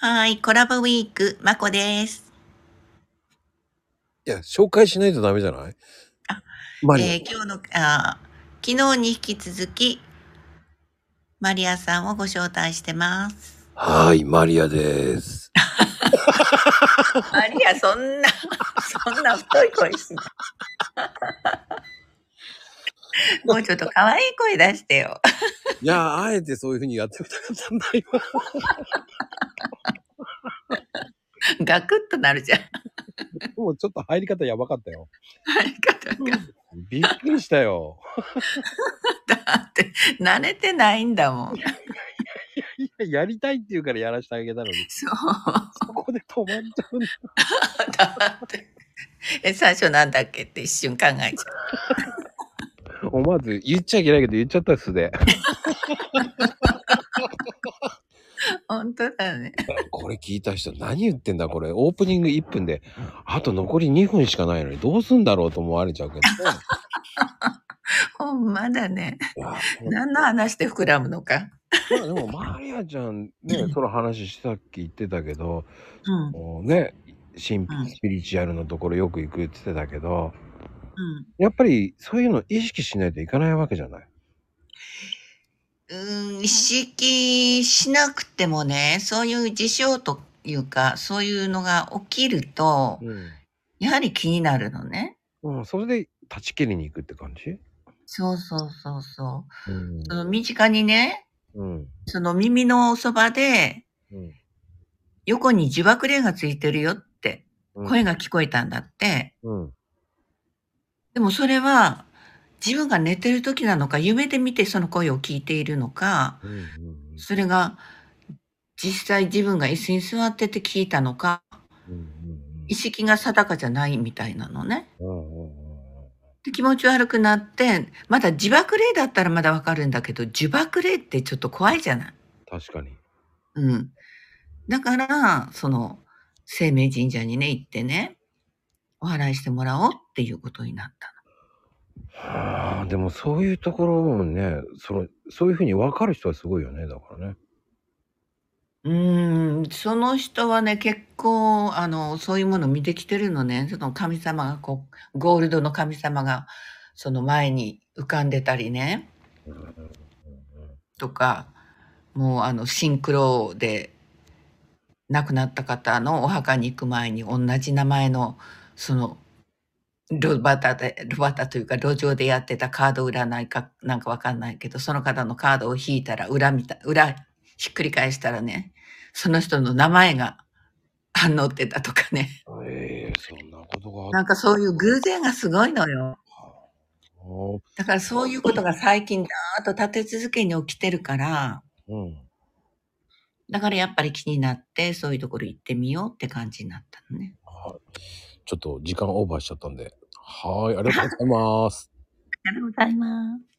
はい、コラボウィーク、まこです。いや、紹介しないとダメじゃない？あマえー今日の、あー昨日に引き続き、マリアさんをご招待してます。はーい、マリアです。マリア、そんな、そんな太い声しない。もうちょっと可愛い声出してよ。いや、あえてそういう風にやってみたかったんだ、今。ガクッとなるじゃん。もうちょっと入り方やばかったよ。入り方が。びっくりしたよ。だって、慣れてないんだもん。いや、やりたいって言うからやらせてあげたのに、そう。そこで止まっちゃうんだ。だって。え、最初なんだっけって一瞬考えちゃう。思わず言っちゃいけないけど言っちゃった素で。本当だよね。これ聞いた人何言ってんだこれ。オープニング1分で、あと残り2分しかないのにどうすんだろうと思われちゃうけどね。ほんまだね。何の話で膨らむのか。まあでも、マリアちゃんね、その話したっき言ってたけど、うん。もうね、神うんスピリチュアルのところよく行くって言ってたけど、うん。やっぱりそういうの意識しないといかないわけじゃない？うーん、意識しなくてもね、そういう事象というか、そういうのが起きると、うん。やはり気になるのね。うん、それで断ち切りに行くって感じ？そうそうそうそう。うんその身近にね、うん。その耳のそばで、うん。横に自爆霊がついてるよってうん声が聞こえたんだって。うん。でもそれは自分が寝てる時なのか、夢で見てその声を聞いているのか、うん。うんそれが実際自分が椅子に座ってて聞いたのか、うん。意識が定かじゃないみたいなのね。うん。うん。うん。で気持ち悪くなって、まだ自爆霊だったらまだわかるんだけど、呪縛霊ってちょっと怖いじゃない。確かに。うん。だから、その、生命神社にね、行ってね、お祓いしてもらおうっていうことになったはあ、でもそういうところもね、その、そういうふうに分かる人はすごいよね、だからね。の。うーん、その人はね、結構、あの、そういうものを見てきてるのね。その神様がこう、ゴールドの神様が、その前に浮かんでたりね。うんうんうんとか、もうあのシンクロで亡くなった方のお墓に行く前に同じ名前のそのロバタで、ロバタというか路上でやってたカード占いかなんかわかんないけど、その方のカードを引いたら裏見た、裏ひっくり返したらね、その人の名前が反応ってたとかね。ええそんなことがあっなんかそういう偶然がすごいのよ。だからそういうことが最近だーっと立て続けに起きてるから、うん。だからやっぱり気になって、そういうところ行ってみようって感じになったのね。はい。ちょっと時間オーバーしちゃったんで。はい、ありがとうございます。ありがとうございます。